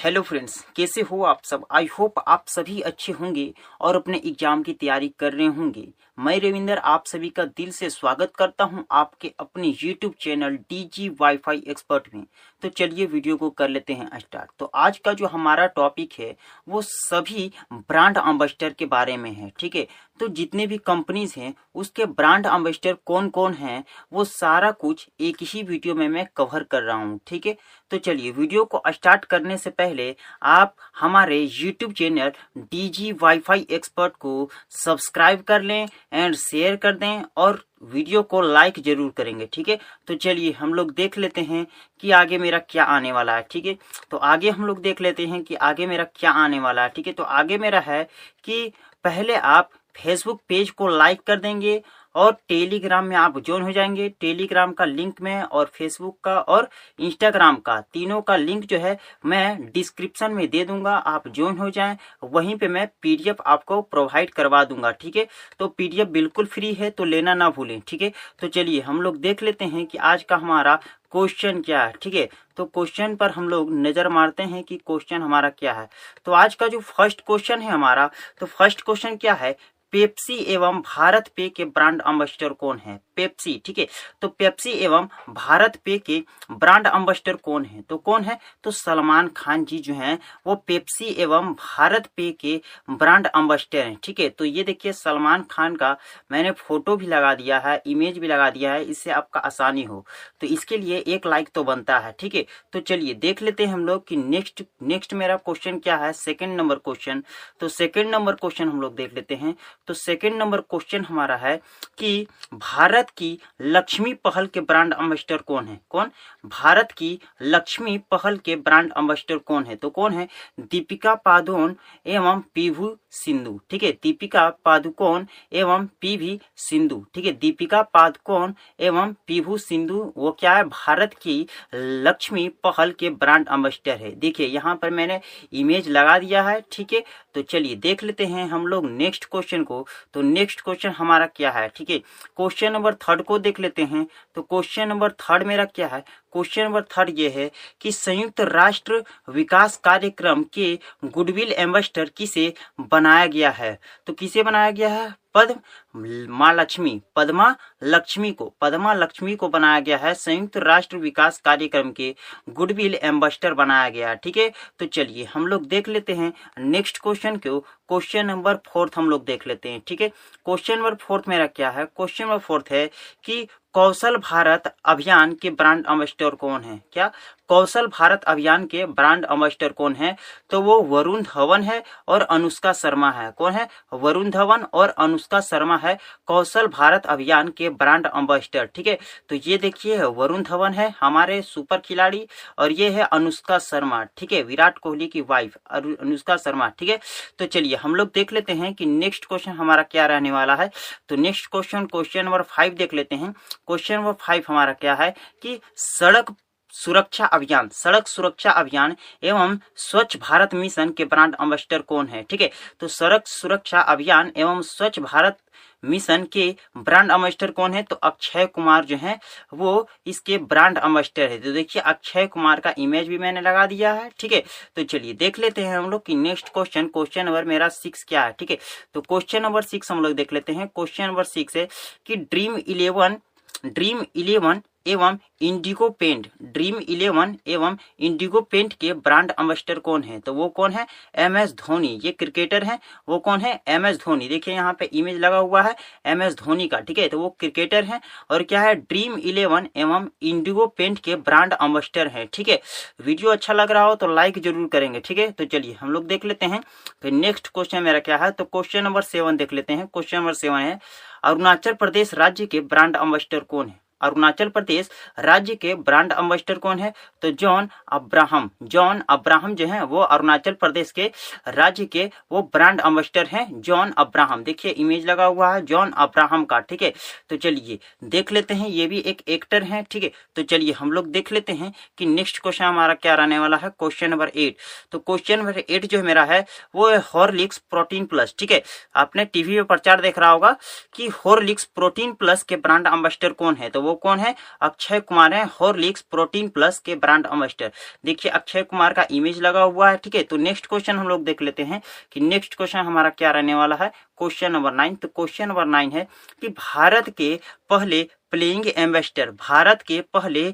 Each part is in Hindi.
हेलो फ्रेंड्स कैसे हो आप सब? आई होप आप सभी अच्छे होंगे और अपने एग्ज़ाम की तैयारी कर रहे होंगे। मैं रविंदर, आप सभी का दिल से स्वागत करता हूँ आपके अपने YouTube channel D G WiFi expert में। तो चलिए वीडियो को कर लेते हैं स्टार्ट। तो आज का जो हमारा टॉपिक है, वो सभी ब्रांड एम्बेसडर के बारे में है, ठीक है? तो जितने भी कंपनीज़ हैं, उसके ब्रांड एम्बेसडर कौन कौन हैं, वो सारा कुछ एक ही वीडियो में मैं कवर कर रहा हूँ, ठीक है? तो चलिए वीडियो को स्टार्ट करने से पहले आप हमारे YouTube channel DG WiFi expert को सब्सक्राइब कर लें एंड शेयर कर दें और वीडियो को लाइक ज़रूर करेंगे, ठीक है? तो चलिए हम लोग देख लेते हैं कि आगे मेरा क्या आने वाला है, ठीक है? तो आगे हम लोग देख लेते हैं कि आगे मेरा क्या आने वाला है, ठीक है? तो आगे मेरा है कि पहले आप फेसबुक पेज को लाइक कर देंगे और टेलीग्राम में आप ज्वाइन हो जाएँगे। टेलीग्राम का लिंक में और फेसबुक का और इंस्टाग्राम का तीनों का लिंक जो है, मैं डिस्क्रिप्शन में दे दूँगा। आप ज्वाइन हो जाएँ, वहीं पे मैं पीडीएफ आपको प्रोवाइड करवा दूँगा, ठीक है? तो पीडीएफ बिल्कुल फ्री है तो लेना ना भूलें, ठीक है? तो चलिए हम लोग देख लेते हैं कि आज का हमारा क्वेश्चन क्या है, ठीक है? तो क्वेश्चन पर हम लोग नज़र मारते हैं कि क्वेश्चन हमारा क्या है। तो आज का जो फ़र्स्ट क्वेश्चन है हमारा तो फ़र्स्ट क्वेश्चन क्या है? पेप्सी एवं भारत पे के ब्रांड अम्बेस्टर कौन है? पेप्सी, ठीक है? तो पेप्सी एवं भारत पे के ब्रांड अम्बेस्टर कौन है? तो कौन है? तो सलमान खान जी जो हैं, वो पेप्सी एवं भारत पे के ब्रांड अम्बेस्टर हैं, ठीक है? तो ये देखिए, सलमान खान का मैंने फ़ोटो भी लगा दिया है, इमेज भी लगा दिया है, इससे आपका आसानी हो। तो इसके लिए एक लाइक तो बनता है, ठीक है? तो चलिए, देख लेते हैं हम लोग कि नेक्स्ट नेक्स्ट मेरा क्वेश्चन क्या है? Second number question. तो सेकेंड नंबर क्वेश्चन हम लोग देख लेते हैं। तो सेकेंड नंबर क्वेश्चन हमारा है कि भारत की लक्ष्मी पहल के ब्रांड अम्बेस्टर कौन है? कौन? भारत की लक्ष्मी पहल के ब्रांड अम्बेस्टर कौन है? तो कौन है? दीपिका पादुकोण एवं पीभू सिंधु। ठीक है? दीपिका पादुकोण एवं पीवी सिंधु। ठीक है? दीपिका पादुकोण एवं पीभू सिंधु, वो क्या है? भारत की लक्ष्मी पहल के ब्रांड अम्बेस्टर है। देखिए, यहाँ पर मैंने इमेज लगा दिया है। ठीक है? तो चलिए देख लेते हैं हम लोग नेक्स्ट क्वेश्चन को। तो नेक्स्ट क्वेश्चन हमारा क्या है? ठीक है? क्वेश्चन नंबर थर्ड को देख लेते हैं। तो क्वेश्चन नंबर थर्ड मेरा क्या है? क्वेश्चन नंबर थर्ड ये है कि संयुक्त राष्ट्र विकास कार्यक्रम के गुडविल एम्बेस्टर किसे बनाया गया है? तो किसे बनाया गया है? पद माँ लक्ष्मी, पदमा लक्ष्मी को, पदमा लक्ष्मी को बनाया गया है। संयुक्त राष्ट्र विकास कार्यक्रम के गुडविल एम्बेस्टर बनाया गया ठीक है? तो चलिए हम लोग देख लेते हैं। नेक्स्ट क्वेश्चन को, क्वेश्चन नंबर फोर्थ हम लोग देख लेते हैं, ठीक है? क्वेश्चन नंबर फोर्थ मेरा क्या है? क्वेश्चन नंबर फोर्थ है कि कौशल भारत अभियान के ब्रांड अम्बेस्टर कौन है? क्या? कौशल भारत अभियान के ब्रांड अम्बेस्टर कौन है? तो वो वरुण धवन है और अनुष्का शर्मा है। कौन है? वरुण धवन और अनुष्का शर्मा है कौशल भारत अभियान के ब्रांड अम्बेस्टर ठीक है? तो ये देखिए, वरुण धवन है हमारे सुपर खिलाड़ी और ये है अनुष्का शर्मा। ठीक है? विराट कोहली की वाइफ अनुष्का शर्मा। ठीक है? तो चलिए, हम लोग देख लेते हैं कि नेक्स्ट क्वेश्चन हमारा क्या रहने वाला है। तो next question question number five देख लेते हैं। क्वेश्चन नंबर फाइव हमारा क्या है कि सड़क सुरक्षा अभियान, सड़क सुरक्षा अभियान एवं स्वच्छ भारत मिशन के ब्रांड अम्बेस्टर कौन है? ठीक है तो सड़क सुरक्षा अभियान एवं स्वच्छ भारत मिशन के ब्रांड अम्बेस्टर कौन है? तो अक्षय कुमार जो है, वो इसके ब्रांड अम्बेस्टर है। तो देखिए, अक्षय कुमार का इमेज भी मैंने लगा दिया है, ठीक है? तो चलिए देख लेते हैं हम लोग कि नेक्स्ट क्वेश्चन क्वेश्चन नंबर मेरा सिक्स क्या है, ठीक है? तो क्वेश्चन नंबर सिक्स हम लोग देख लेते हैं। क्वेश्चन नंबर सिक्स है कि ड्रीम इलेवन ड्रीम इलेवन एवं इंडिगो पेंट, ड्रीम इलेवन एवं इंडिगो पेंट के ब्रांड अम्बेस्टर कौन है? तो वो कौन है? M S Dhoni. ये क्रिकेटर है। वो कौन है? M S Dhoni. देखिए, यहाँ पे इमेज लगा हुआ है एम एस धोनी का, ठीक है? तो वो क्रिकेटर है और क्या है? ड्रीम इलेवन एवं इंडिगो पेंट के ब्रांड अम्बेस्टर है, ठीक है? वीडियो अच्छा लग रहा हो तो लाइक ज़रूर करेंगे, ठीक है? तो चलिए, हम लोग देख लेते हैं। फिर नेक्स्ट क्वेश्चन मेरा क्या है? तो क्वेश्चन नंबर सेवन देख लेते हैं। क्वेश्चन नंबर सेवन है, अरुणाचल प्रदेश राज्य के ब्रांड अम्बेस्टर कौन है? अरुणाचल प्रदेश राज्य के ब्रांड अम्बेस्टर कौन है? तो जॉन अब्राहम। जॉन अब्राहम जो है, वो अरुणाचल प्रदेश के राज्य के वो ब्रांड अम्बेस्टर हैं, जॉन अब्राहम। देखिए, इमेज लगा हुआ है जॉन अब्राहम का, ठीक है? तो चलिए, देख लेते हैं, ये भी एक एक्टर है, ठीक है? तो चलिए, हम लोग देख लेते हैं कि नेक्स्ट क्वेश्चन हमारा क्या रहने वाला है? क्वेश्चन नंबर एट तो क्वेश्चन नंबर एट जो मेरा है, वो है हॉर्लिक्स प्रोटीन प्लस ठीक है? आपने टीवी में प्रचार देख रहा होगा कि हॉर्लिक्स प्रोटीन प्लस के ब्रांड अम्बेस्टर कौन है? तो वो कौन है? अक्षय कुमार है हॉर्लिक्स प्रोटीन प्लस के ब्रांड अम्बेस्टर देखिए, अक्षय कुमार का इमेज लगा हुआ है, ठीक है? तो नेक्स्ट क्वेश्चन हम लोग देख लेते हैं कि नेक्स्ट क्वेश्चन हमारा क्या रहने वाला है? क्वेश्चन नंबर नाइन तो क्वेश्चन नंबर नाइन है कि भारत के पहले प्लेइंग एम्बेस्टर भारत के पहले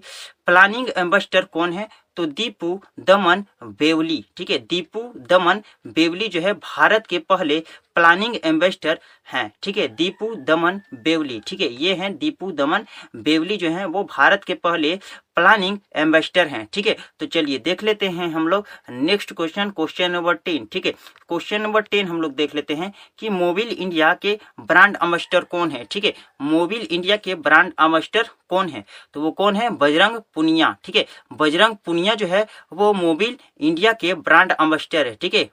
प्लानिंग एम्बेस्टर कौन है? तो दीपू दमन बेवली, ठीक है? दीपू दमन बेवली जो है भारत के पहले प्लानिंग एम्बेसडर हैं, ठीक है? दीपू दमन बेवली, ठीक है? ये हैं दीपू दमन बेवली जो हैं वो भारत के पहले प्लानिंग एम्बेस्टर हैं, ठीक है? तो चलिए देख लेते हैं हम लोग next question question number ten, ठीक है? क्वेश्चन नंबर टेन हम लोग देख लेते हैं कि मोबिल इंडिया के ब्रांड अम्बेस्टर कौन है, ठीक है? मोबिल इंडिया के ब्रांड अम्बेस्टर कौन है? तो वो कौन है? बजरंग पुनिया, ठीक है? बजरंग पुनिया जो है, वो मोबिल इंडिया के ब्रांड अम्बेस्टर है, ठीक है?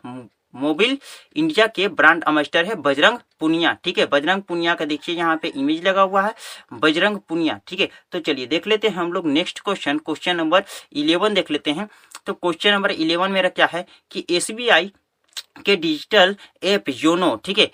मोबिल इंडिया के ब्रांड अम्बेस्टर है बजरंग पुनिया, ठीक है? बजरंग पुनिया का देखिए, यहाँ पे इमेज लगा हुआ है। बजरंग पुनिया, ठीक है? तो चलिए देख लेते हैं हम लोग next question question number eleven देख लेते हैं। तो क्वेश्चन नंबर इलेवन मेरा क्या है कि एसबीआई के डिजिटल एप योनो, ठीक है?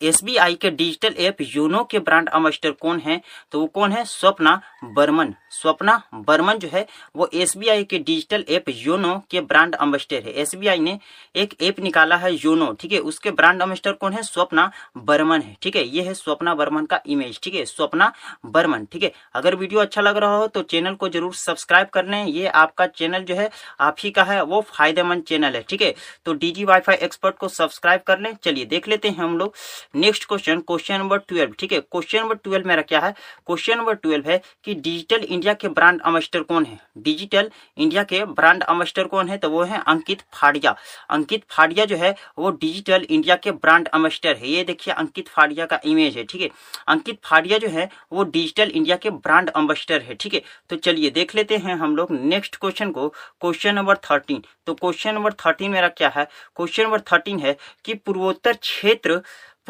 एसबीआई के डिजिटल ऐप योनो के ब्रांड अम्बेस्टर कौन है? तो वो कौन है? स्वप्ना बर्मन। स्वप्ना बर्मन जो है, वो एसबीआई के डिजिटल ऐप योनो के ब्रांड अम्बेस्टर है। एसबीआई ने एक ऐप निकाला है योनो, ठीक है? उसके ब्रांड अम्बेस्टर कौन है? स्वप्ना बर्मन है, ठीक है? ये है स्वप्ना बर्मन का इमेज ठीक है? स्वप्ना बर्मन, ठीक है? अगर वीडियो अच्छा लग रहा हो तो चैनल को ज़रूर सब्सक्राइब कर लें। ये आपका चैनल जो है, आप ही का है, वो फ़ायदेमंद चैनल है, ठीक है? तो डीजी वाईफाई एक्सपर्ट को सब्सक्राइब कर लें। चलिए देख लेते हैं हम लोग। Next question question number twelve ठीक है? क्वेश्चन नंबर ट्वेल्व मेरा क्या है? क्वेश्चन नंबर ट्वेल्व है कि डिजिटल इंडिया के ब्रांड अम्बेस्टर कौन है? डिजिटल इंडिया के ब्रांड अम्बेस्टर कौन है? तो वो है अंकित फाड़िया। अंकित फाड़िया जो है, वो डिजिटल इंडिया के ब्रांड अम्बेस्टर है। ये देखिए अंकित फाड़िया का इमेज है, ठीक है? अंकित फाड़िया जो है, वो डिजिटल इंडिया के ब्रांड अम्बेस्टर है, ठीक है? तो चलिए देख लेते हैं हम लोग नेक्स्ट क्वेश्चन को। क्वेश्चन नंबर थर्टीन तो क्वेश्चन नंबर थर्टीन मेरा क्या है? क्वेश्चन नंबर थर्टीन है कि पूर्वोत्तर क्षेत्र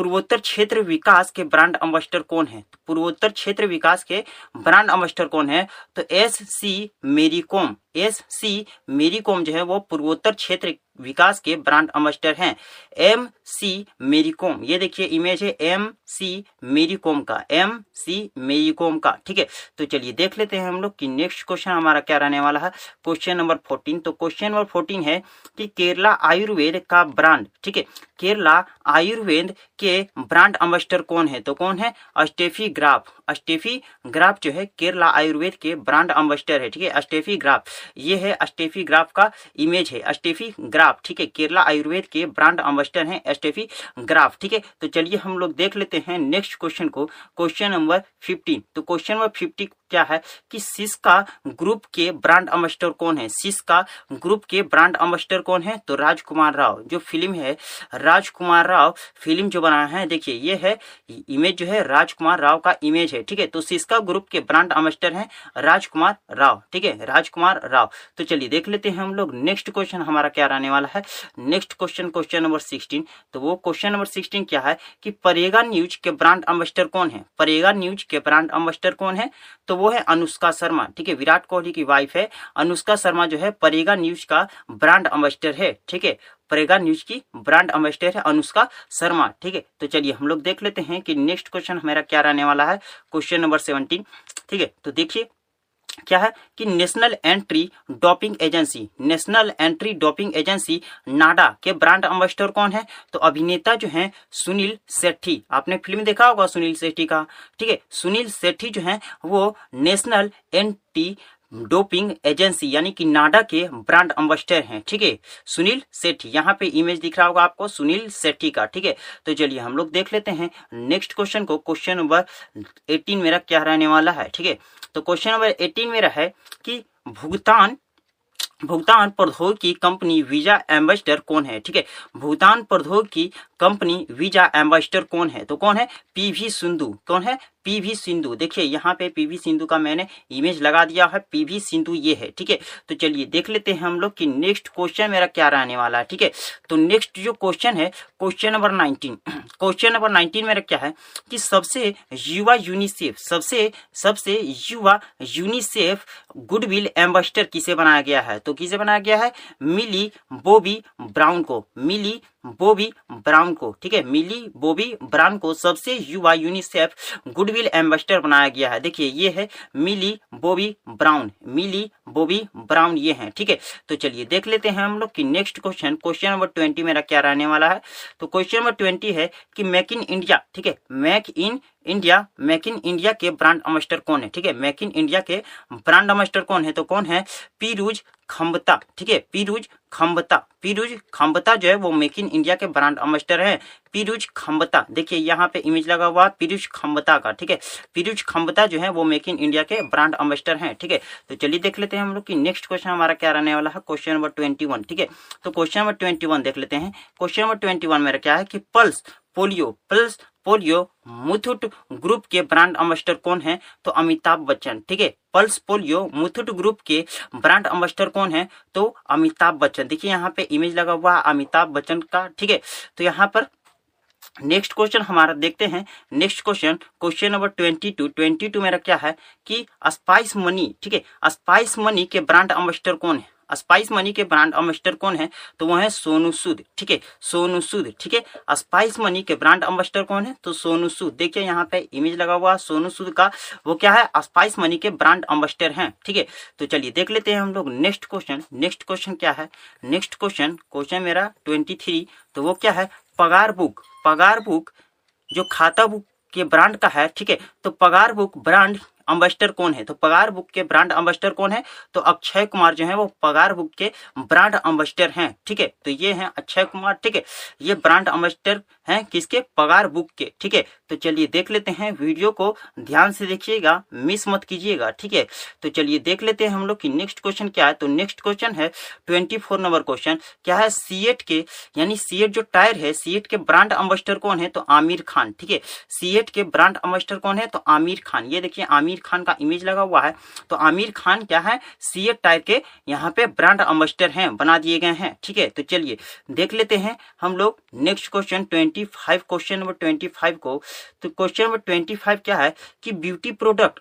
पूर्वोत्तर क्षेत्र विकास के ब्रांड अम्बेस्टर कौन है? तो पूर्वोत्तर क्षेत्र विकास के ब्रांड अम्बेस्टर कौन है? तो S C Mary com S C Mary com जो है, वो पूर्वोत्तर क्षेत्र विकास के ब्रांड अम्बेस्टर हैं। एम सी मेरी कॉम ये देखिए, इमेज है एम सी मेरी कॉम का, एम सी मेरी कॉम का, ठीक है? तो चलिए देख लेते हैं हम लोग कि नेक्स्ट क्वेश्चन हमारा क्या रहने वाला है? क्वेश्चन नंबर फोर्टीन तो क्वेश्चन नंबर फोर्टीन है कि केरला आयुर्वेद का ब्रांड, ठीक है? केरला आयुर्वेद के ब्रांड अम्बेस्टर कौन है? तो कौन है? Steffi graph. अस्टेफी ग्राफ जो है केरला आयुर्वेद के ब्रांड अम्बेस्टर है, ठीक है? Steffi Graf. ये है अस्टेफी ग्राफ का इमेज है। Steffi Graf. ठीक है? केरला आयुर्वेद के ब्रांड अम्बेस्टर है अस्टेफी ग्राफ, ठीक है? तो चलिए हम लोग देख लेते हैं नेक्स्ट क्वेश्चन को। Question number fifteen. तो क्वेश्चन नंबर फिफ्टी क्या है? कि सिस्का ग्रुप के ब्रांड अम्बेस्टर कौन है? सिस्का ग्रुप के ब्रांड अम्बेस्टर कौन है? तो राजकुमार राव, जो फ़िल्म है राजकुमार राव फ़िल्म जो बनाया है, देखिए, ये है, इमेज जो है राजकुमार राव का इमेज है, ठीक है? तो सिस्का ग्रुप के ब्रांड अम्बेस्टर है राजकुमार राव, ठीक है? राजकुमार राव। तो चलिए देख लेते हैं हम लोग नेक्स्ट क्वेश्चन हमारा क्या रहने वाला है। Next question question number sixteen तो वो क्वेश्चन नंबर सिक्सटीन क्या है कि परेगा न्यूज़ के ब्रांड अम्बेस्टर कौन है? परेगा न्यूज़ के ब्रांड अम्बेस्टर कौन है? तो वो है अनुष्का शर्मा। ठीक है, विराट कोहली की वाइफ है। अनुष्का शर्मा जो है परेगा न्यूज़ का ब्रांड अम्बेस्टर है। ठीक है, परेगा न्यूज़ की ब्रांड अम्बेस्टर है अनुष्का शर्मा। ठीक है तो चलिए हम लोग देख लेते हैं कि नेक्स्ट क्वेश्चन हमारा क्या रहने वाला है। क्वेश्चन नंबर सेवनटीन ठीक है तो देखिए क्या है कि national anti doping agency, national anti doping agency NADA के ब्रांड अम्बेस्टर कौन है? तो अभिनेता जो है सुनील सेठी आपने फ़िल्म देखा होगा सुनील सेठी का। ठीक है, सुनील सेठी जो है वो नेशनल एंटी डोपिंग एजेंसी, यानी कि नाडा के ब्रांड अम्बेस्टर हैं, ठीक है? सुनील सेठी, यहाँ पे इमेज दिख रहा होगा आपको, सुनील सेठी का, ठीक है? तो चलिए हम लोग देख लेते हैं नेक्स्ट क्वेश्चन को क्वेश्चन नंबर 18 मेरा क्या रहने वाला है, ठीक है? तो क्वेश्चन नंबर 18 मेरा है कि भुगतान भुगतान प्रौद्योगिकी कंपनी वीज़ा एम्बेसडर कौन है? ठीक है, भुगतान प्रौद्योगिकी कंपनी वीज़ा एम्बेसडर कौन है? तो कौन है? पीवी सिंधु। कौन है? पीवी सिंधु। देखिए, यहाँ पे पीवी सिंधु का मैंने इमेज लगा दिया है। पीवी सिंधु ये है, ठीक है? तो चलिए देख लेते हैं हम लोग कि नेक्स्ट क्वेश्चन मेरा क्या रहने वाला है, ठीक है? तो नेक्स्ट जो क्वेश्चन है question number nineteen question number nineteen मेरा क्या है कि सबसे युवा यूनिसेफ सबसे सबसे युवा यूनिसेफ गुडविल एम्बेसडर किसे बनाया गया है? तो किसे बनाया गया है। मिली बोबी ब्राउन को। मिली बोबी ब्राउन को, ठीक है? मिली बोबी ब्राउन को सबसे युवा यूनिसेफ गुडविल एम्बेसडर बनाया गया है। देखिए, ये है Millie Bobby Brown. Millie Bobby Brown ये हैं, ठीक है? तो चलिए देख लेते हैं हम लोग कि next question question number twenty मेरा क्या रहने वाला है? तो क्वेश्चन नंबर ट्वेंटी है कि मेक इन इंडिया, ठीक है? Make in India, make in India के ब्रांड अमेस्टर कौन है, ठीक है? मेक इन इंडिया के ब्रांड अमेस्टर कौन है? तो कौन है? पीरूज खम्बता ठीक है? पीरूज खम्बता पीरूज खम्बता जो है वो मेक इन इंडिया के ब्रांड अम्बेस्टर है। पीरूज खम्बता देखिए, यहाँ पे इमेज लगा हुआ पीरूज खम्बता का, ठीक है? पीरूज खम्बता जो है वो मेक इन इंडिया के ब्रांड अम्बेस्टर है, ठीक है? तो चलिए देख लेते हैं हम लोग की नेक्स्ट क्वेश्चन हमारा क्या रहने वाला है? क्वेश्चन नंबर ट्वेंटी ठीक है? तो क्वेश्चन नंबर ट्वेंटी देख लेते हैं। क्वेश्चन नंबर ट्वेंटी मेरा क्या है कि pulse polio pulse polio Muthoot group के ब्रांड अम्बेस्टर कौन है? तो अमिताभ बच्चन, ठीक है? पल्स पोलियो मुथुट ग्रुप के ब्रांड अम्बेस्टर कौन है? तो अमिताभ बच्चन। देखिए, यहाँ पे इमेज लगा हुआ अमिताभ बच्चन का, ठीक है? तो यहाँ पर नेक्स्ट क्वेश्चन हमारा देखते हैं। Next question question number twenty two twenty two मेरा क्या है? कि स्पाइस मनी ठीक है? स्पाइस मनी के ब्रांड अम्बेस्टर कौन है? स्पाइस मनी के ब्रांड अम्बेस्टर कौन है तो वो है सोनू सूद, ठीक है? सोनू सूद, ठीक है? स्पाइस मनी के ब्रांड अम्बेस्टर कौन है तो सोनू सूद। देखिए यहाँ पे इमेज लगा हुआ सोनू सूद का, वो क्या है? स्पाइस मनी के ब्रांड अम्बेस्टर हैं, ठीक है? तो चलिए देख लेते हैं हम लोग नेक्स्ट क्वेश्चन। नेक्स्ट क्वेश्चन क्या है? नेक्स्ट क्वेश्चन क्वेश्चन मेरा ट्वेंटी थ्री तो वो क्या है? पगार बुक। पगार बुक जो खाता बुक के ब्रांड का है, ठीक है? तो पगार बुक ब्रांड अम्बेस्टर कौन है? तो पगार बुक के ब्रांड अम्बेस्टर कौन है? तो अक्षय कुमार जो है वो पगार बुक के ब्रांड अम्बेस्टर हैं, ठीक है? तो ये हैं अक्षय कुमार, ठीक है? ये ब्रांड अम्बेस्टर हैं किसके? पगार बुक के, ठीक है? तो चलिए देख लेते हैं वीडियो को। ध्यान से देखिएगा, मिस मत कीजिएगा, ठीक है? तो चलिए देख लेते हैं हम लोग की नेक्स्ट क्वेश्चन क्या है। तो नेक्स्ट क्वेश्चन है ट्वेंटी नंबर क्वेश्चन। क्या है सीएट के, यानी सीएट जो टायर है सीएट के ब्रांड अम्बेस्टर कौन है? तो आमिर खान, ठीक है? सीएट के ब्रांड अम्बेस्टर कौन है? तो आमिर खान। ये देखिए, आमिर खान का इमेज लगा हुआ है। तो आमिर खान क्या है? सी टाइप के यहाँ पे ब्रांड अम्बेस्टर हैं, बना दिए गए हैं, ठीक है? तो चलिए देख लेते हैं हम लोग next question twenty five question number twenty five को तो क्वेश्चन नंबर ट्वेंटी फाइव क्या है कि beauty product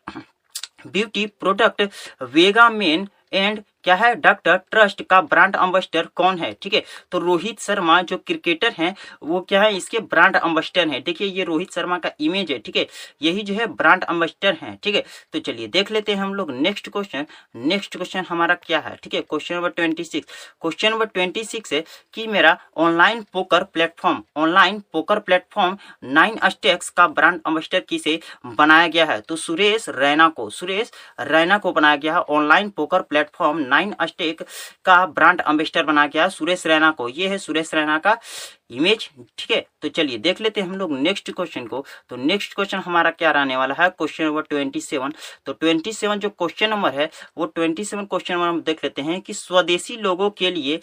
beauty product Vega men and क्या है? डॉक्टर ट्रस्ट का ब्रांड अम्बेस्टर कौन है? ठीक है तो रोहित शर्मा जो क्रिकेटर हैं, वो क्या है? इसके ब्रांड अम्बेस्टर हैं। देखिए, ये रोहित शर्मा का इमेज है, ठीक है? यही जो है ब्रांड अम्बेस्टर हैं, ठीक है? तो चलिए देख लेते हैं हम लोग नेक्स्ट क्वेश्चन नेक्स्ट क्वेश्चन हमारा क्या है? ठीक है question number twenty question number twenty है कि मेरा online poker platform online poker platform nine stacks का ब्रांड अम्बेस्टर किसे बनाया गया है? तो सुरेश रैना को, सुरेश रैना को बनाया गया है online poker platform nine stakes का ब्रांड अम्बेस्टर बना गया, सुरेश रैना को। ये है सुरेश रैना का इमेज ठीक है? तो चलिए देख लेते हैं हम लोग नेक्स्ट क्वेश्चन को। तो नेक्स्ट क्वेश्चन हमारा क्या रहने वाला है? क्वेश्चन नंबर ट्वेंटी सेवन तो ट्वेंटी सेवन जो क्वेश्चन नंबर है, वो ट्वेंटी सेवन क्वेश्चन नंबर हम देख लेते हैं कि स्वदेशी लोगों के लिए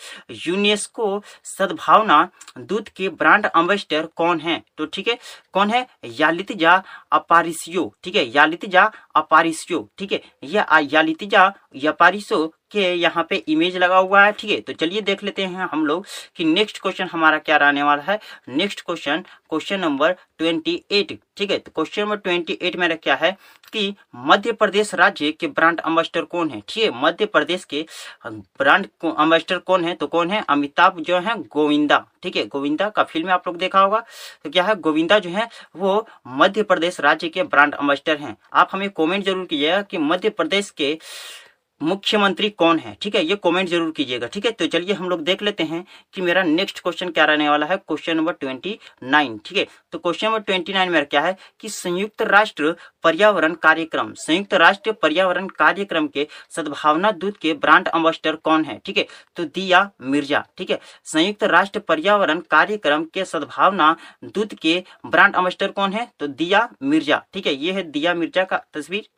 यूनेस्को सद्भावना दूध के ब्रांड अम्बेस्टर कौन है? तो ठीक है, कौन है? यालितजा अपारिसियो, ठीक है? यालितजा अपारिसियो, ठीक है? यह यालितजा अपारिसो के यहाँ पे इमेज लगा हुआ है, ठीक है? तो चलिए देख लेते हैं हम लोग कि नेक्स्ट क्वेश्चन हमारा क्या रहने वाला है। Next question question number twenty eight ठीक है तो क्वेश्चन नंबर ट्वेंटी एट मेरा क्या है कि मध्य प्रदेश राज्य के ब्रांड अम्बेस्टर कौन है? ठीक है, मध्य प्रदेश के ब्रांड अम्बेस्टर कौन है? तो कौन है? अमिताभ जो है, गोविंदा। ठीक है, गोविंदा का फ़िल्म आप लोग देखा होगा। तो क्या है? गोविंदा जो है, वो मध्य प्रदेश राज्य के ब्रांड अम्बेस्टर हैं। आप हमें कॉमेंट ज़रूर कीजिएगा कि मध्य प्रदेश के मुख्यमंत्री कौन है? ठीक है, ये कमेंट ज़रूर कीजिएगा, ठीक है? तो चलिए हम लोग देख लेते हैं कि मेरा नेक्स्ट क्वेश्चन क्या रहने वाला है? क्वेश्चन नंबर ट्वेंटी नाइन ठीक है? तो क्वेश्चन नंबर ट्वेंटी नाइन मेरा क्या है कि संयुक्त राष्ट्र पर्यावरण कार्यक्रम, संयुक्त राष्ट्र पर्यावरण कार्यक्रम के सद्भावना दूत के ब्रांड अम्बेस्टर कौन है? ठीक है तो दिया मिर्ज़ा, ठीक है? संयुक्त राष्ट्र पर्यावरण कार्यक्रम के सद्भावना दूत के ब्रांड अम्बेस्टर कौन है? तो दिया मिर्ज़ा, ठीक है? ये है दिया मिर्ज़ा का तस्वीर।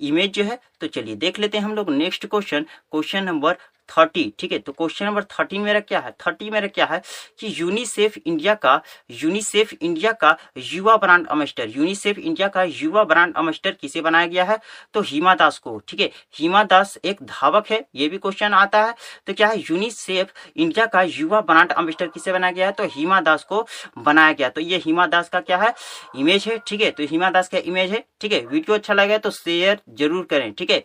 इमेज जो है तो चलिए देख लेते हैं हम लोग। Next question question number thirty, ठीक है? तो क्वेश्चन नंबर थर्टी मेरा क्या है? थर्टी मेरा क्या है कि यूनिसेफ इंडिया का यूनिसेफ इंडिया का युवा ब्रांड अमेस्टर यूनिसेफ इंडिया का युवा ब्रांड अमेस्टर किसे बनाया गया है? तो हिमा दास को, ठीक है? हिमा दास एक धावक है, ये भी क्वेश्चन आता है। तो क्या है? यूनिसेफ इंडिया का युवा ब्रांड अमेस्टर किसे बनाया गया है? तो हिमा दास को बनाया गया। तो ये हिमा दास का क्या है? इमेज है, ठीक है? तो हिमा दास का इमेज है, ठीक है? वीडियो अच्छा लगे तो शेयर ज़रूर करें, ठीक है?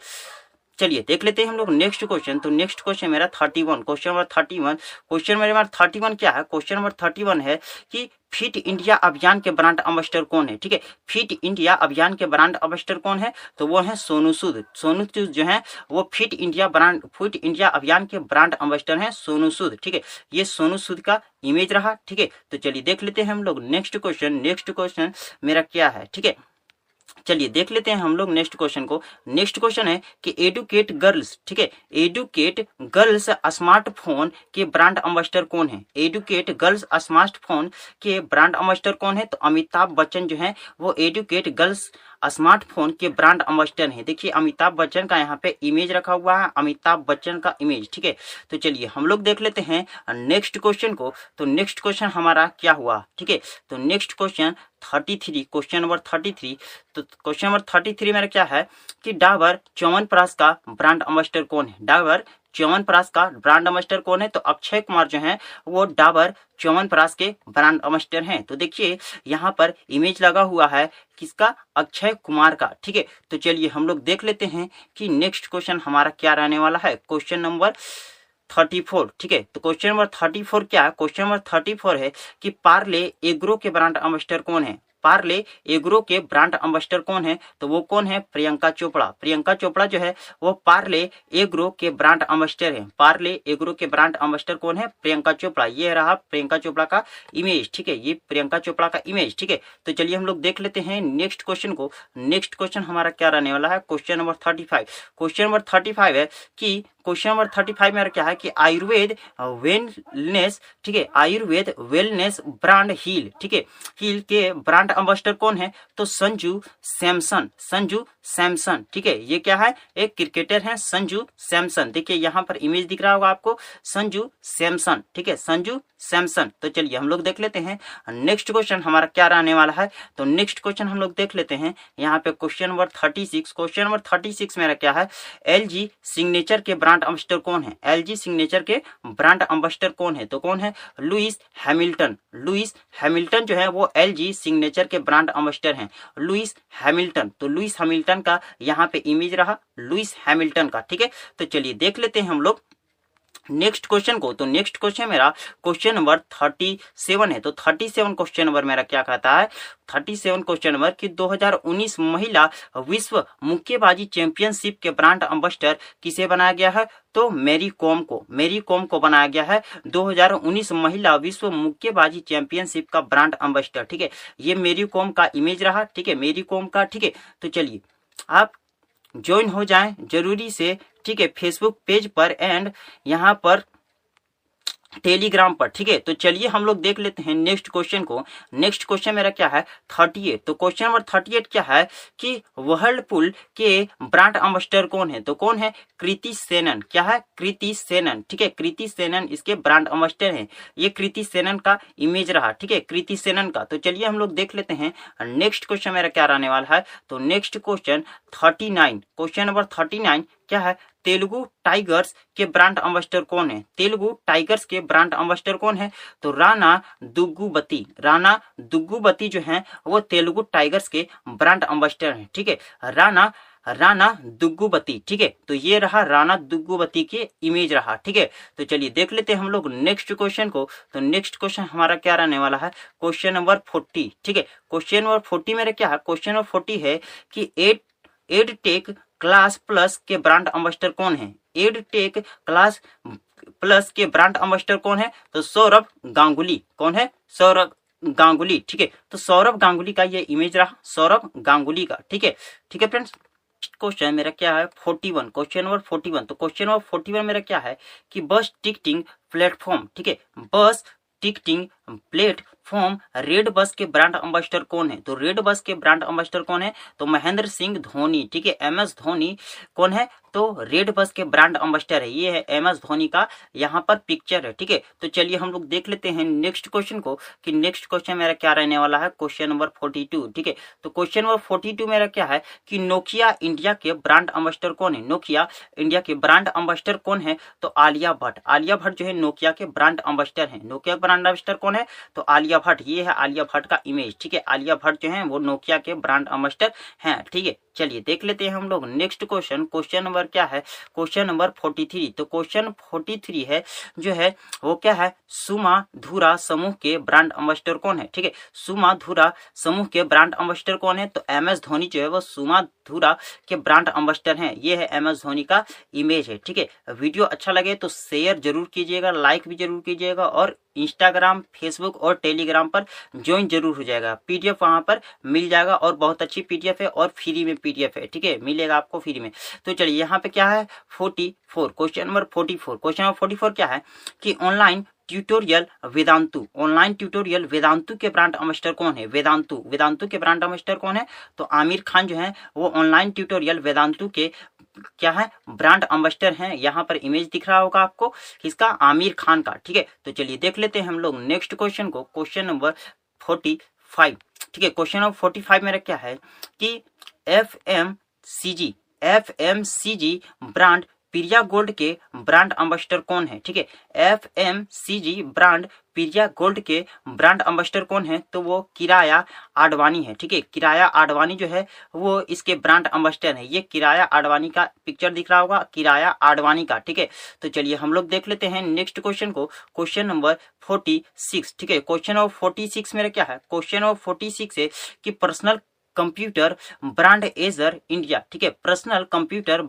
चलिए, देख लेते हैं हम लोग नेक्स्ट क्वेश्चन तो नेक्स्ट क्वेश्चन मेरा thirty one question number thirty one question मेरे थर्टी वन क्या है? क्वेश्चन नंबर थर्टी वन है कि फिट इंडिया अभियान के ब्रांड अम्बेस्टर कौन है? ठीक है? फिट इंडिया अभियान के ब्रांड अम्बेस्टर कौन है? तो वो है सोनू सूद। सोनू सूद जो है, वो fit India brand fit India अभियान के ब्रांड अम्बेस्टर हैं सोनू सूद। ठीक है? ये सोनू सूद का इमेज रहा। ठीक है? तो चलिए देख लेते हैं हम लोग। नेक्स्ट क्वेश्चन नेक्स्ट क्वेश्चन मेरा क्या है? ठीक है? चलिए देख लेते हैं हम लोग नेक्स्ट क्वेश्चन को। नेक्स्ट क्वेश्चन है कि एडुकेट गर्ल्स, ठीक है? एडुकेट गर्ल्स स्मार्टफ़ोन के ब्रांड अम्बेस्टर कौन है? एडुकेट गर्ल्स स्मार्टफ़ोन के ब्रांड अम्बेस्टर कौन है? तो अमिताभ बच्चन जो है, वो एडुकेट गर्ल्स स्मार्टफ़ोन के ब्रांड अम्बेस्टर है। देखिए, अमिताभ बच्चन का यहाँ पे इमेज रखा हुआ है, अमिताभ बच्चन का इमेज ठीक है? तो चलिए, हम लोग देख लेते हैं नेक्स्ट क्वेश्चन को। तो नेक्स्ट क्वेश्चन हमारा क्या हुआ, ठीक है? तो next question thirty three question number thirty three तो क्वेश्चन नंबर थर्टी थ्री मेरा क्या है कि डाबर चौवन प्रास का ब्रांड अम्बेस्टर कौन है? डाबर च्यवन प्रास का ब्रांड अम्बेस्टर कौन है? तो अक्षय कुमार जो है, वो डाबर च्यवन प्रास के ब्रांड अम्बेस्टर हैं। तो देखिए, यहाँ पर इमेज लगा हुआ है किसका? अक्षय कुमार का, ठीक है? तो चलिए हम लोग देख लेते हैं कि नेक्स्ट क्वेश्चन हमारा क्या रहने वाला है? क्वेश्चन नंबर थर्टी फोर ठीक है? तो क्वेश्चन नंबर थर्टी फोर क्या? है क्वेश्चन नंबर थर्टी फोर है कि पार्ले एग्रो के ब्रांड अम्बेस्टर कौन है? पार्ले एग्रो के ब्रांड अम्बेस्टर कौन है? तो वो कौन है? प्रियंका चोपड़ा। प्रियंका चोपड़ा जो है, वो पार्ले एग्रो के ब्रांड अम्बेस्टर है। पार्ले एग्रो के ब्रांड अम्बेस्टर कौन है? प्रियंका चोपड़ा। ये रहा प्रियंका चोपड़ा का इमेज ठीक है? ये प्रियंका चोपड़ा का इमेज ठीक है? तो चलिए हम लोग देख लेते हैं नेक्स्ट क्वेश्चन को। नेक्स्ट क्वेश्चन हमारा क्या रहने वाला है? Question number thirty five question number thirty five है कि क्वेश्चन नंबर थर्टी फाइव में क्या है कि आयुर्वेद वेलनेस, ठीक है, आयुर्वेद वेलनेस ब्रांड हील, ठीक है, हील के ब्रांड अम्बेस्टर कौन है? तो संजू सैमसन। संजू सैमसन, ठीक है? ये क्या है? एक क्रिकेटर है, संजू सैमसन। देखिए, यहाँ पर इमेज दिख रहा होगा आपको। संजू सैमसन, ठीक है? संजू सैमसन। तो चलिए, हम लोग देख लेते हैं। नेक्स्ट क्वेश्चन हमारा क्या रहने वाला है? तो नेक्स्ट क्वेश्चन हम लोग देख लेते हैं। यहाँ पे question number thirty six question number thirty six मेरा क्या है? एल जी सिग्नेचर के ब्रांड अम्बेस्टर कौन है? एल जी सिग्नेचर के ब्रांड अम्बेस्टर कौन है? तो कौन है? लुइस हैमिल्टन लुइस हैमिल्टन जो है, वो एल जी सिग्नेचर के ब्रांड अम्बेस्टर है। लुइस हैमिल्टन तो लुइस हैमिल्टन का, यहाँ पे इमेज रहा लुइस हैमिल्टन का, ठीक है? तो चलिए देख लेते हैं हम लोग नेक्स्ट क्वेश्चन को। तो नेक्स्ट क्वेश्चन मेरा क्वेश्चन नंबर थर्टी सेवन है। तो थर्टी सेवन क्वेश्चन नंबर मेरा क्या कहता है? थर्टी सेवन क्वेश्चन नंबर कि 2019 महिला विश्व मुक्केबाजी चैंपियनशिप के ब्रांड अम्बेस्टर किसे बनाया गया है? तो मेरी कॉम को। मेरी कॉम को बनाया गया है 2019 महिला विश्व मुक्केबाजी चैंपियनशिप का ब्रांड अम्बेस्टर ठीक है? ये मेरी कॉम का इमेज रहा, ठीक है? मेरी कॉम का, ठीक है? तो चलिए आप ज्वाइन हो जाएँ। ज़रूरी से ठीक है फेसबुक पेज पर एंड यहाँ पर टेलीग्राम पर, ठीक है? तो चलिए हम लोग देख लेते हैं नेक्स्ट क्वेश्चन को। नेक्स्ट क्वेश्चन मेरा क्या है? थर्टी एट तो क्वेश्चन नंबर थर्टी एट क्या है? कि वर्लपुल के ब्रांड अम्बेस्टर कौन है? तो कौन है? कृति सेनन। क्या है? कृति सेनन, ठीक है? कृति सेनन इसके ब्रांड अम्बेस्टर है। ये कृति सेनन का इमेज रहा, ठीक है? कृति सेनन का। तो चलिए हम लोग देख लेते हैं। नेक्स्ट क्वेश्चन मेरा क्या रहने वाला है? तो next question thirty question number thirty क्या है? तेलुगु टाइगर्स के ब्रांड अम्बेस्टर कौन है? तेलुगु टाइगर्स के ब्रांड अम्बेस्टर कौन है? तो राणा दुग्गुबती। राणा दुग्गुबती जो है, वो तेलुगु टाइगर्स के ब्रांड अम्बेस्टर हैं, ठीक है? राणा राणा दुग्गुबती, ठीक है? तो ये रहा राणा दुग्गुबती के इमेज रहा, ठीक है? तो चलिए देख लेते हैं हम लोग नेक्स्ट क्वेश्चन को। तो नेक्स्ट क्वेश्चन हमारा क्या रहने वाला है? क्वेश्चन नंबर फोर्टी ठीक है? क्वेश्चन नंबर फोर्टी मेरा क्या है? क्वेश्चन नंबर फोर्टी है कि ed edtech class plus के ब्रांड अम्बेस्टर कौन है? एड टेक क्लास प्लस के ब्रांड अम्बेस्टर कौन है? तो सौरभ गांगुली। कौन है? सौरभ गांगुली। ठीक है तो सौरभ गांगुली का ये इमेज रहा। सौरभ गांगुली का। ठीक है ठीक है फ्रेंड्स क्वेश्चन मेरा क्या है? Forty one question number forty one तो क्वेश्चन नंबर फोर्टी वन मेरा क्या है? कि बस टिकटिंग प्लेटफॉर्म ठीक है, बस टिकटिंग प्लेटफॉर्म रेड बस के ब्रांड अम्बेस्टर कौन है? तो रेड बस के ब्रांड अम्बेस्टर कौन है? तो महेंद्र सिंह धोनी, ठीक है? एम एस धोनी कौन है? तो रेड बस के ब्रांड अम्बेस्टर है। ये है एम एस धोनी का यहाँ पर पिक्चर है, ठीक है? तो चलिए हम लोग देख लेते हैं नेक्स्ट क्वेश्चन को कि नेक्स्ट क्वेश्चन मेरा क्या रहने वाला है? क्वेश्चन नंबर फोर्टी टू ठीक है? तो क्वेश्चन नंबर फोर्टी टू मेरा क्या है कि नोकिया इंडिया के ब्रांड अम्बेस्टर कौन है? नोकिया इंडिया के ब्रांड अम्बेस्टर कौन है? तो आलिया भट्ट। आलिया भट्ट जो है नोकिया के ब्रांड अम्बेस्टर है। नोकिया ब्रांड अम्बेस्टर कौन है? तो आलिया भट्ट। ये है आलिया भट्ट का इमेज ठीक है? आलिया भट्ट जो है वो नोकिया के ब्रांड अम्बेस्टर है, ठीक है? चलिए देख लेते हैं हम लोग next question question number number क्या है? क्वेश्चन नंबर फोर्टी थ्री तो क्वेश्चन फोर्टी थ्री है, जो है, वो क्या है? सुमा धुरा समूह के ब्रांड अम्बेस्टर कौन है? ठीक है, सुमा धुरा समूह के ब्रांड अम्बेस्टर कौन है? तो एम एस धोनी जो है, वो सुमा धुरा के ब्रांड अम्बेस्टर हैं। ये है एम एस धोनी का इमेज है, ठीक है। वीडियो अच्छा लगे तो शेयर ज़रूर कीजिएगा लाइक भी ज़रूर कीजिएगा और इंस्टाग्राम फेसबुक और टेलीग्राम पर ज्वाइन ज़रूर हो जाएगा। पीडीएफ वहाँ पर मिल जाएगा और बहुत अच्छी पीडीएफ है और फ्री में पीडीएफ है, ठीक है? मिलेगा आपको फ्री में। तो चलिए, यहाँ पे क्या है? Forty four question number forty four question number forty four क्या है? कि online tutorial Vedantu. Online tutorial Vedantu के ब्रांड अमेस्टर कौन है? वेदांतु। वेदांतु के ब्रांड अमेस्टर कौन है? तो आमिर खान जो है, वो ऑनलाइन ट्यूटोरियल वेदांतु के क्या है? ब्रांड अम्बेस्टर हैं। यहाँ पर इमेज दिख रहा होगा आपको किसका आमिर खान का, ठीक है? तो चलिए देख लेते हैं हम लोग नेक्स्ट क्वेश्चन को। क्वेश्चन नंबर फोर्टी फाइव ठीक है? क्वेश्चन नंबर फोर्टी फाइव मेरा क्या है कि F M C G F M C G brand Priya gold के ब्रांड अम्बेस्टर कौन है? ठीक है, F M C G brand Priya gold के ब्रांड अम्बेस्टर कौन है? तो वो किराया आडवाणी है, ठीक है। किराया आडवाणी जो है, वो इसके ब्रांड अम्बेस्टर है। ये किराया आडवाणी का पिक्चर दिख रहा होगा, किराया आडवाणी का, ठीक है। तो चलिए हम लोग देख लेते हैं नेक्स्ट क्वेश्चन को। क्वेश्चन नंबर फोर्टी सिक्स, ठीक है। क्वेश्चन नंबर फोर्टी सिक्स मेरा क्या है? क्वेश्चन नंबर फोर्टी सिक्स है कि personal computer brand Acer India, ठीक है। Personal computer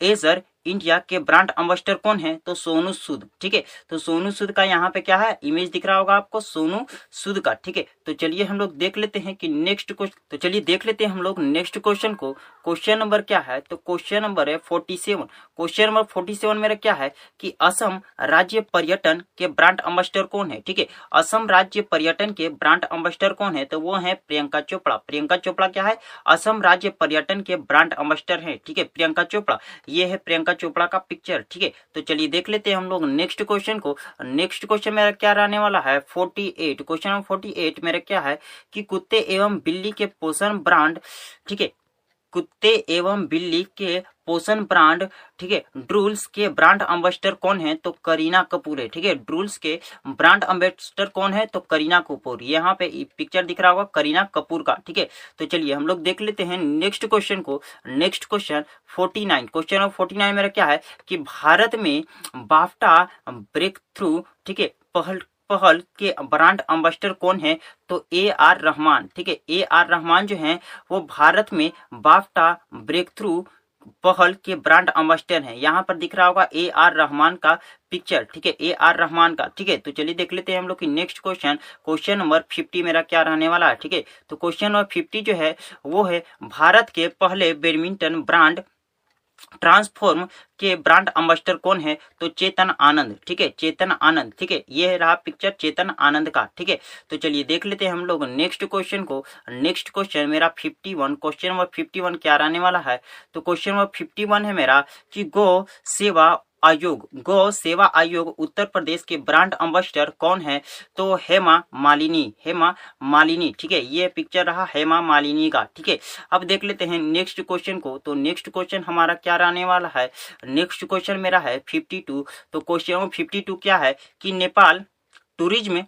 brand Acer India के ब्रांड अम्बेस्टर कौन है? तो सोनू सूद, ठीक है? तो सोनू सूद का यहाँ पे क्या है? इमेज दिख रहा होगा आपको, सोनू सूद का, ठीक है? तो चलिए हम लोग देख लेते हैं कि नेक्स्ट क्वेश्चन तो चलिए देख लेते हैं हम लोग नेक्स्ट क्वेश्चन को। क्वेश्चन नंबर क्या है? तो क्वेश्चन नंबर है forty seven question number forty seven मेरा क्या है कि असम राज्य पर्यटन के ब्रांड अम्बेस्टर कौन है, ठीक है? असम राज्य पर्यटन के ब्रांड अम्बेस्टर कौन है? तो वो है प्रियंका चोपड़ा। प्रियंका चोपड़ा क्या है? असम राज्य पर्यटन के ब्रांड अम्बेस्टर है, ठीक है? प्रियंका चोपड़ा। ये है प्रियंका प्रियंका चोपड़ा का पिक्चर ठीक है? तो चलिए देख लेते हैं हम लोग नेक्स्ट क्वेश्चन को। नेक्स्ट क्वेश्चन मेरा क्या रहने वाला है? 48 क्वेश्चन नंबर 48 मेरा क्या है? कि कुत्ते एवं बिल्ली के पोषण ब्रांड ठीक है? कुत्ते एवं बिल्ली के पोषण ब्रांड, ठीक है, ड्रूल्स के ब्रांड अम्बेस्टर कौन है? तो करीना कपूर है, ठीक है, ड्रूल्स के ब्रांड अम्बेस्टर कौन है? तो करीना कपूर। यहाँ पे पिक्चर दिख रहा होगा करीना कपूर का, ठीक है? तो चलिए हम लोग देख लेते हैं नेक्स्ट क्वेश्चन को। नेक्स्ट क्वेश्चन 49 क्वेश्चन ऑफ़ 49 मेरा क्या है? कि भारत में बाफ्टा ब्रेक थ्रू ठीक है, पहल पहल के ब्रांड अम्बेस्टर कौन है? तो ए आर रहमान, ठीक है ए आर रहमान जो है, वो भारत में बाफ्टा ब्रेक थ्रू पहल के ब्रांड अम्बेस्टर हैं। यहाँ पर दिख रहा होगा ए आर रहमान का पिक्चर ठीक है? ए आर रहमान का, ठीक है? तो चलिए देख लेते हैं हम लोग की next question question number fifty मेरा क्या रहने वाला है, ठीक है? तो क्वेश्चन नंबर फिफ्टी जो है, वो है भारत के पहले बैडमिंटन ब्रांड ट्रांसफॉर्म के ब्रांड अम्बेस्टर कौन है? तो चेतन आनंद। ठीक है? चेतन आनंद। ठीक है? ये रहा पिक्चर चेतन आनंद का। ठीक है? तो चलिए देख लेते हैं हम लोग नेक्स्ट क्वेश्चन को। नेक्स्ट क्वेश्चन मेरा 51 क्वेश्चन नंबर 51 क्या रहने वाला है? तो क्वेश्चन नंबर 51 है मेरा कि गो सेवा आयोग। गौ सेवा आयोग उत्तर प्रदेश के ब्रांड अम्बेसडर कौन है? तो हेमा मालिनी। हेमा मालिनी। ठीक है? ये पिक्चर रहा हेमा मालिनी का। ठीक है? अब देख लेते हैं नेक्स्ट क्वेश्चन को। तो नेक्स्ट क्वेश्चन हमारा क्या रहने वाला है? नेक्स्ट क्वेश्चन मेरा है फिफ्टी टू तो क्वेश्चन फिफ्टी टू क्या है कि नेपाल टूरिज़्म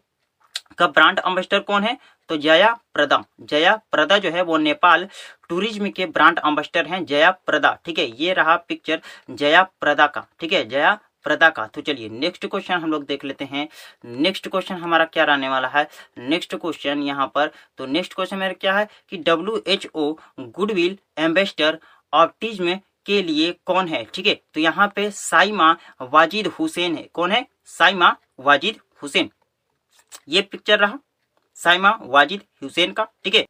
का ब्रांड अम्बेसडर कौन है? तो जया प्रदा। जया प्रदा जो है वो नेपाल टूरिज़्म के ब्रांड अम्बेसडर हैं, जया प्रदा। ठीक है, ये रहा पिक्चर जया प्रदा का। ठीक है, जया प्रदा का। तो चलिए नेक्स्ट क्वेश्चन हम लोग देख लेते हैं। नेक्स्ट क्वेश्चन हमारा क्या रहने वाला है? नेक्स्ट क्वेश्चन यहाँ पर। तो नेक्स्ट क्वेश्चन मेरा क्या है कि W H O goodwill ambassador autism के लिए कौन है? ठीक है तो यहाँ पे साइमा वाजिद हुसैन है। कौन है? साइमा वाजिद हुसैन। ये पिक्चर रहा। साइमा वाजिद हुसैन का, ठीक है?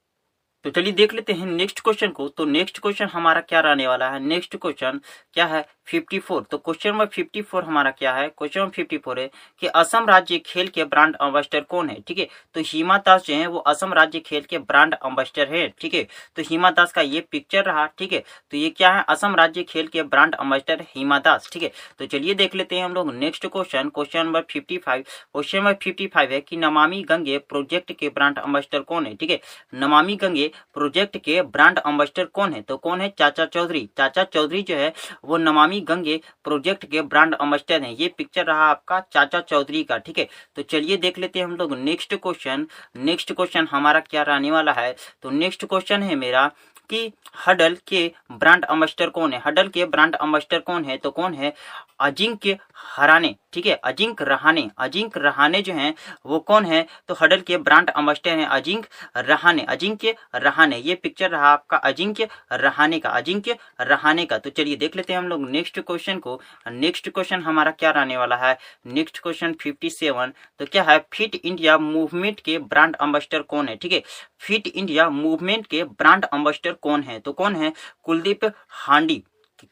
तो चलिए देख लेते हैं नेक्स्ट क्वेश्चन को। तो नेक्स्ट क्वेश्चन हमारा क्या रहने वाला है? नेक्स्ट क्वेश्चन क्या है? 54 तो क्वेश्चन नंबर 54 हमारा क्या है? क्वेश्चन नंबर 54 है कि असम राज्य खेल के ब्रांड अम्बेस्टर कौन है? ठीक है? तो हिमा दास जो है, वो असम राज्य खेल के ब्रांड अम्बेस्टर है, ठीक है? तो हिमा दास का ये पिक्चर रहा, ठीक है? तो ये क्या है? असम राज्य खेल के ब्रांड अम्बेस्टर हिमा दास, ठीक है? तो चलिए देख लेते हैं हम लोग next question. Question number fifty question number fifty है कि नमामि गंगे प्रोजेक्ट के ब्रांड अम्बेस्टर कौन है? ठीक है? नमामि गंगे प्रोजेक्ट के ब्रांड अम्बेस्टर कौन है? तो कौन है? चाचा चौधरी। चाचा चौधरी जो है, वो नमामि गंगे प्रोजेक्ट के ब्रांड अम्बेस्टर है। ये पिक्चर रहा आपका चाचा चौधरी का, ठीक है? तो चलिए देख लेते हैं हम लोग। नेक्स्ट क्वेश्चन नेक्स्ट क्वेश्चन हमारा क्या रहने वाला है? तो नेक्स्ट क्वेश्चन है मेरा कि हडल के ब्रांड अम्बेस्टर कौन है? हडल के ब्रांड अम्बेस्टर कौन है? तो कौन है? अजिंक्य हराने, ठीक है? अजिंक रहाने अजिंक रहाने जो हैं, वो कौन है? तो हडल के ब्रांड अम्बेस्टर हैं अजिंक रहाने। अजिंक्य रहाने, ये पिक्चर रहा आपका अजिंक्य रहाने का, अजिंक्य रहाने का। तो चलिए देख लेते हैं हम लोग नेक्स्ट क्वेश्चन को। नेक्स्ट क्वेश्चन हमारा क्या रहने वाला है? नेक्स्ट क्वेश्चन 57 तो क्या है? फिट इंडिया मूवमेंट के ब्रांड अम्बेस्टर कौन है? ठीक है? फिट इंडिया मूवमेंट के ब्रांड अम्बेस्टर कौन है? तो कौन है? कुलदीप हांडी।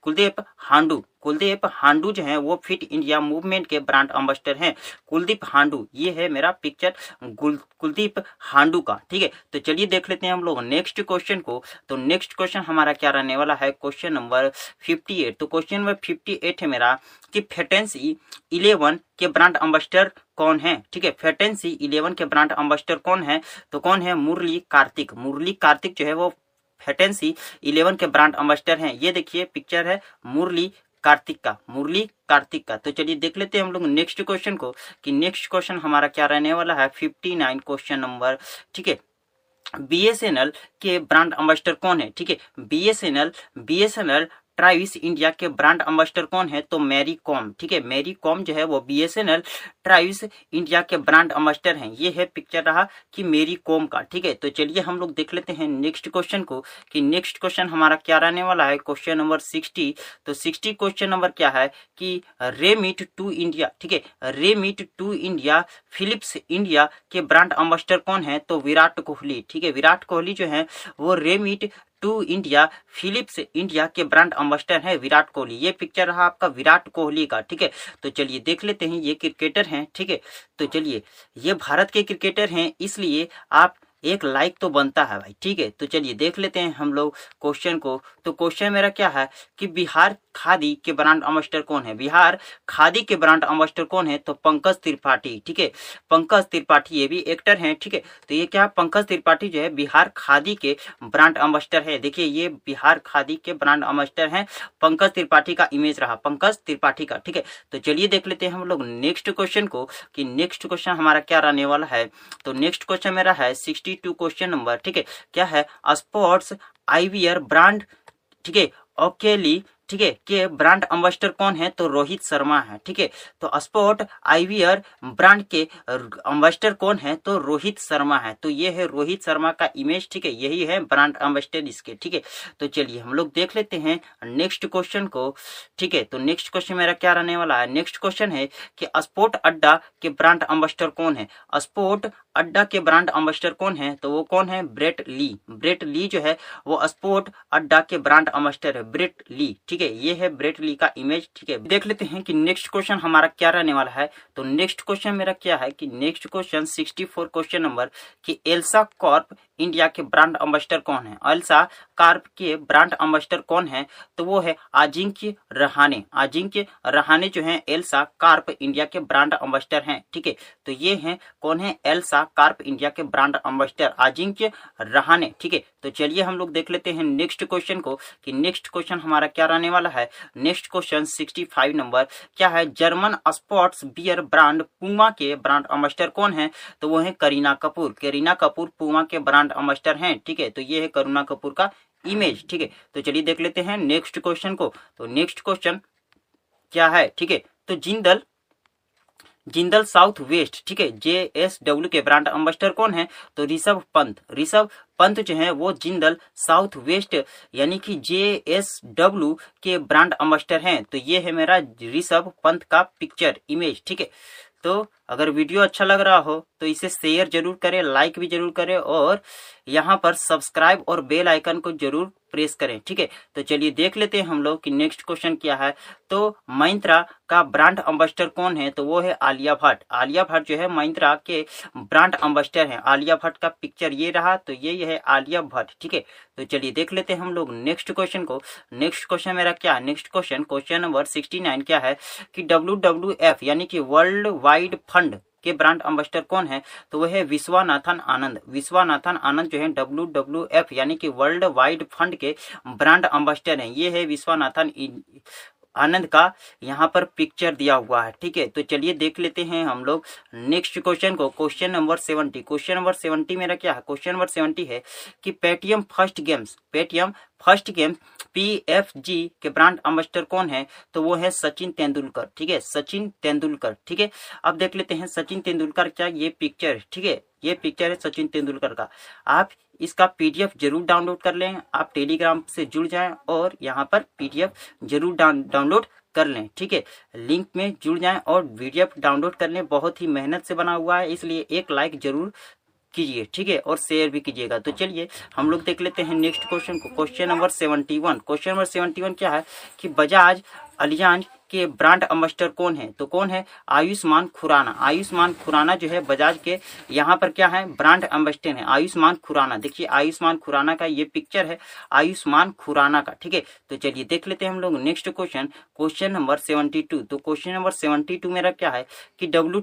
कुलदीप हांडू। कुलदीप हांडू जो है, वो फिट इंडिया मूवमेंट के ब्रांड अम्बेसडर हैं। कुलदीप हांडू, ये है मेरा पिक्चर कुलदीप हांडू का, ठीक है? तो चलिए देख लेते हैं हम लोग नेक्स्ट क्वेश्चन को। तो नेक्स्ट क्वेश्चन हमारा क्या रहने वाला है? क्वेश्चन नंबर 58 तो क्वेश्चन नंबर 58 है मेरा कि फेटेंसी 11 के ब्रांड अम्बेसडर कौन है? ठीक है, फेटेंसी 11 के ब्रांड अम्बेसडर कौन है? तो कौन है? मुरली कार्तिक। मुरली कार्तिक जो है, वो फेटेंसी इलेवन के ब्रांड अम्बेस्टर हैं। ये देखिए, पिक्चर है मुरली कार्तिक का, मुरली कार्तिक का। तो चलिए देख लेते हैं हम लोग नेक्स्ट क्वेश्चन को कि नेक्स्ट क्वेश्चन हमारा क्या रहने वाला है? फिफ्टी नाइन क्वेश्चन नंबर, ठीक है? बीएसएनएल के ब्रांड अम्बेस्टर कौन है? ठीक है, बीएसएनएल बीएसएनएल ट्राइविस इंडिया के ब्रांड अम्बेसडर कौन है? तो मैरी कॉम। ठीक है, मैरी कॉम जो है वो बीएसएनएल ट्राइविस इंडिया के ब्रांड अम्बेसडर हैं। ये है पिक्चर रहा कि मेरी कॉम का। ठीक है तो चलिए हम लोग देख लेते हैं नेक्स्ट क्वेश्चन को कि नेक्स्ट क्वेश्चन हमारा क्या रहने वाला है? Question number sixty. तो सिक्सटी क्वेश्चन नंबर क्या है कि रेमिट टू इंडिया ठीक है remit to India Philips India के ब्रांड अम्बेसडर कौन है? तो विराट कोहली। ठीक है, विराट कोहली जो है वो remit to India, Philips India के ब्रांड अम्बेस्टर है विराट कोहली। ये पिक्चर रहा आपका विराट कोहली का, ठीक है? तो चलिए देख लेते हैं, ये क्रिकेटर हैं, ठीक है? तो चलिए, ये भारत के क्रिकेटर हैं, इसलिए आप एक लाइक तो बनता है भाई, ठीक है? तो चलिए देख लेते हैं हम लोग क्वेश्चन को। तो क्वेश्चन मेरा क्या है कि बिहार खादी के ब्रांड अम्बेस्टर कौन है? बिहार खादी के ब्रांड अम्बेस्टर कौन है? तो पंकज त्रिपाठी, ठीक है? पंकज त्रिपाठी ये भी एक्टर हैं, ठीक है? तो ये क्या पंकज त्रिपाठी जो है बिहार खादी के ब्रांड अम्बेस्टर है। देखिए, ये बिहार खादी के ब्रांड अम्बेस्टर हैं। पंकज त्रिपाठी का इमेज रहा, पंकज त्रिपाठी का, ठीक है? तो चलिए देख लेते हैं हम लोग नेक्स्ट क्वेश्चन को कि नेक्स्ट क्वेश्चन हमारा क्या रहने वाला है? तो नेक्स्ट क्वेश्चन मेरा है सिक्सटी क्वेश्चन नंबर ठीक है? क्या है? स्पोर्ट्स आईवीआर ब्रांड ठीक है? ओकेली ठीक है, के ब्रांड अम्बेस्टर कौन है? तो रोहित शर्मा है, ठीक है? तो स्पोर्ट आईवीआर ब्रांड के अम्बेस्टर कौन है? तो रोहित शर्मा है। तो ये है रोहित शर्मा का इमेज ठीक है? यही है ब्रांड अम्बेस्टर इसके, ठीक है? तो चलिए हम लोग देख लेते हैं नेक्स्ट क्वेश्चन को, ठीक है? तो नेक्स्ट क्वेश्चन मेरा क्या रहने वाला है? नेक्स्ट क्वेश्चन है कि स्पोर्ट अड्डा के ब्रांड अम्बेस्टर कौन है? स्पोर्ट अड्डा के ब्रांड अम्बेस्टर कौन है? तो वो कौन है? ब्रेट ली। ब्रेट ली जो है, वो स्पोर्ट अड्डा के ब्रांड अम्बेस्टर है, ब्रेट ली। ठीक है, ये है ब्रेट ली का इमेज ठीक है। देख लेते हैं कि नेक्स्ट क्वेश्चन हमारा क्या रहने वाला है। तो नेक्स्ट क्वेश्चन मेरा क्या है कि नेक्स्ट क्वेश्चन 64 क्वेश्चन नंबर की एल्सा कॉर्प इंडिया के ब्रांड अम्बेस्टर कौन है? एल्सा कार्प के ब्रांड अम्बेस्टर कौन है? तो वो है अजिंक्य रहाने अजिंक्य रहाने जो है एल्सा कार्प इंडिया के ब्रांड अम्बेस्टर हैं, ठीक है। तो ये हैं, कौन है? एल्सा कार्प इंडिया के ब्रांड अम्बेस्टर अजिंक्य रहाने ठीक है तो चलिए हम लोग देख लेते हैं नेक्स्ट क्वेश्चन को कि नेक्स्ट क्वेश्चन हमारा क्या रहने वाला है? नेक्स्ट क्वेश्चन 65 नंबर, क्या है जर्मन स्पोर्ट्स बियर ब्रांड पुमा के ब्रांड अम्बेस्टर कौन है? तो वो है करीना कपूर। करीना कपूर पुमा के ब्रांड अम्बेस्टर हैं, ठीक है तो ये है करुणा कपूर का इमेज ठीक है तो चलिए देख लेते हैं नेक्स्ट क्वेश्चन को। तो नेक्स्ट क्वेश्चन क्या है? ठीक है तो जिंदल जिंदल साउथ वेस्ट, ठीक है? जे एस डब्ल्यू के ब्रांड अम्बेस्टर कौन है? तो ऋषभ पंत। ऋषभ पंत जो है, वो जिंदल साउथ वेस्ट, यानी कि जे एस डब्ल्यू के ब्रांड अम्बेस्टर हैं। तो ये है मेरा ऋषभ पंत का पिक्चर इमेज ठीक है? तो अगर वीडियो अच्छा लग रहा हो तो इसे शेयर ज़रूर करें लाइक भी ज़रूर करें और यहाँ पर सब्सक्राइब और बेल आइकन को ज़रूर प्रेस करें, ठीक है? तो चलिए देख लेते हैं हम लोग कि नेक्स्ट क्वेश्चन क्या है। तो महिंद्रा का ब्रांड अम्बेस्टर कौन है? तो वो है आलिया भट्ट आलिया भट्ट जो है महिंद्रा के ब्रांड अम्बेस्टर है। आलिया भट्ट का पिक्चर ये रहा तो ये है आलिया भट्ट ठीक है? तो चलिए देख लेते हैं हम लोग नेक्स्ट क्वेश्चन को। नेक्स्ट क्वेश्चन मेरा क्या? Next question question number sixty क्या है कि डब्ल्यू यानी कि वर्ल्ड वाइड फंड के ब्रांड अम्बेस्टर कौन है? तो वह है विश्वानाथन आनंद। विश्वानाथन आनंद जो है डब्ल्यू डब्ल्यू एफ़ यानी कि वर्ल्ड वाइड फंड के ब्रांड अम्बेस्टर हैं। ये है विश्वानाथन आनंद का यहाँ पर पिक्चर दिया हुआ है, ठीक है? तो चलिए देख लेते हैं हम लोग नेक्स्ट क्वेश्चन को। Question number seventy question number seventy मेरा क्या है? क्वेश्चन नंबर सेवेंटी है कि Paytm first games Paytm first game PFG के ब्रांड अम्बेस्टर कौन है? तो वो है सचिन तेंदुलकर, ठीक है? सचिन तेंदुलकर, ठीक है? अब देख लेते हैं सचिन तेंदुलकर क्या ये पिक्चर ठीक है? ये पिक्चर है सचिन तेंदुलकर का। आप इसका पीडीएफ ज़रूर डाउनलोड कर लें। आप टेलीग्राम से जुड़ जाएँ और यहाँ पर पीडीएफ ज़रूर डाउनलोड कर लें, ठीक है? लिंक में जुड़ जाएँ और पीडीएफ डाउनलोड कर लें बहुत ही मेहनत से बना हुआ है, इसलिए एक लाइक ज़रूर कीजिए, ठीक है? और शेयर भी कीजिएगा। तो चलिए, हम लोग देख लेते हैं नेक्स्ट क्वेश्चन को। Question number seventy one. Question number seventy one क्या है कि बजाज अलियांज के ब्रांड अम्बेस्टर कौन है? तो कौन है? आयुष्मान खुराना। आयुष्मान खुराना जो है, बजाज के यहाँ पर क्या है? ब्रांड अम्बेस्टर है। आयुष्मान खुराना। देखिए, आयुष्मान खुराना का ये पिक्चर है। आयुष्मान खुराना का, ठीक है? तो चलिए देख लेते हैं हम लोग next question. Question number seventy तो क्वेश्चन नंबर सेवेंटी मेरा क्या है कि डब्ल्यू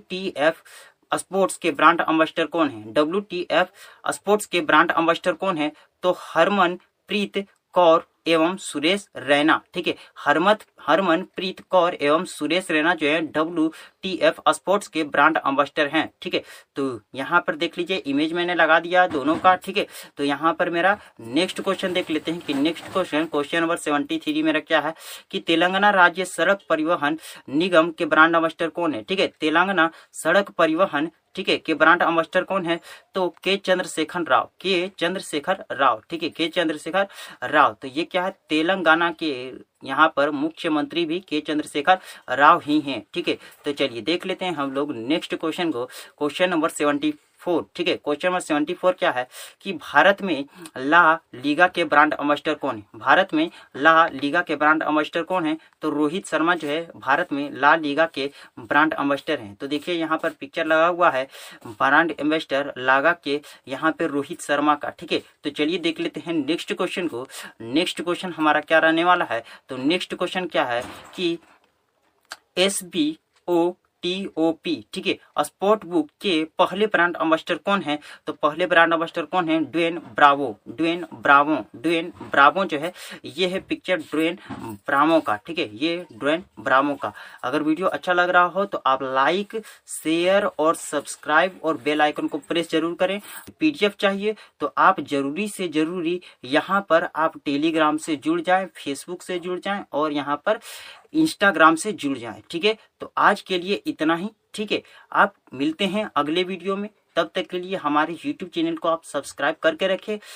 स्पोर्ट्स के ब्रांड अम्बेस्टर कौन है? एफ़ स्पोर्ट्स के ब्रांड अम्बेस्टर कौन है? तो हरमन प्रीत कौर एवं सुरेश रैना, ठीक है? हरमत, हरमन प्रीत कौर एवं सुरेश रैना जो है डब्ल्यू टी एफ़ स्पोर्ट्स के ब्रांड अम्बेस्टर हैं, ठीक है? तो यहाँ पर देख लीजिए इमेज मैंने लगा दिया दोनों का, ठीक है? तो यहाँ पर मेरा नेक्स्ट क्वेश्चन देख लेते हैं कि next question question number seventy three मेरा क्या है? कि तेलंगाना राज्य सड़क परिवहन निगम के ब्रांड अम्बेस्टर कौन है, ठीक है? तेलंगाना सड़क परिवहन ठीक है, के ब्रांड अम्बेस्टर कौन है? तो के चंद्रशेखर राव, के चंद्रशेखर राव, ठीक है, के चंद्रशेखर राव। तो ये क्या है? तेलंगाना के यहाँ पर मुख्यमंत्री भी के चंद्रशेखर राव ही हैं, ठीक है। तो चलिए देख लेते हैं हम लोग नेक्स्ट क्वेश्चन को। क्वेश्चन नंबर सेवेंटी फोर ठीक है? क्वेश्चन नंबर सेवेंटी फोर क्या है? कि भारत में ला लीगा के ब्रांड अम्बेस्टर कौन है? भारत में ला लीगा के ब्रांड अम्बेस्टर कौन है? तो रोहित शर्मा जो है, भारत में ला लीगा के ब्रांड अम्बेस्टर हैं। तो देखिए, यहाँ पर पिक्चर लगा हुआ है ब्रांड एम्बेस्टर लागा के यहाँ पे रोहित शर्मा का, ठीक है? तो चलिए देख लेते हैं नेक्स्ट क्वेश्चन को। नेक्स्ट क्वेश्चन हमारा क्या रहने वाला है? तो नेक्स्ट क्वेश्चन क्या है कि एस बी ओ टीओपी ठीक है? स्पोर्ट बुक के पहले ब्रांड अम्बेस्टर कौन है? तो पहले ब्रांड अम्बेस्टर कौन है? Dwayne Bravo Dwayne Bravo Dwayne Bravo जो है, ये है पिक्चर ड्वेन ब्रावो का, ठीक है? ये ड्वेन ब्रावो का। अगर वीडियो अच्छा लग रहा हो तो आप लाइक शेयर और सब्सक्राइब और बेल आइकन को प्रेस ज़रूर करें। पीडीएफ चाहिए तो आप ज़रूरी से ज़रूरी यहाँ पर आप टेलीग्राम से जुड़ जाए फेसबुक से जुड़ जाए और यहाँ पर इंस्टाग्राम से जुड़ जाए, ठीक है? तो आज के लिए इतना ही, ठीक है? आप मिलते हैं अगले वीडियो में, तब तक के लिए हमारे यूट्यूब चैनल को आप सब्सक्राइब करके रखें।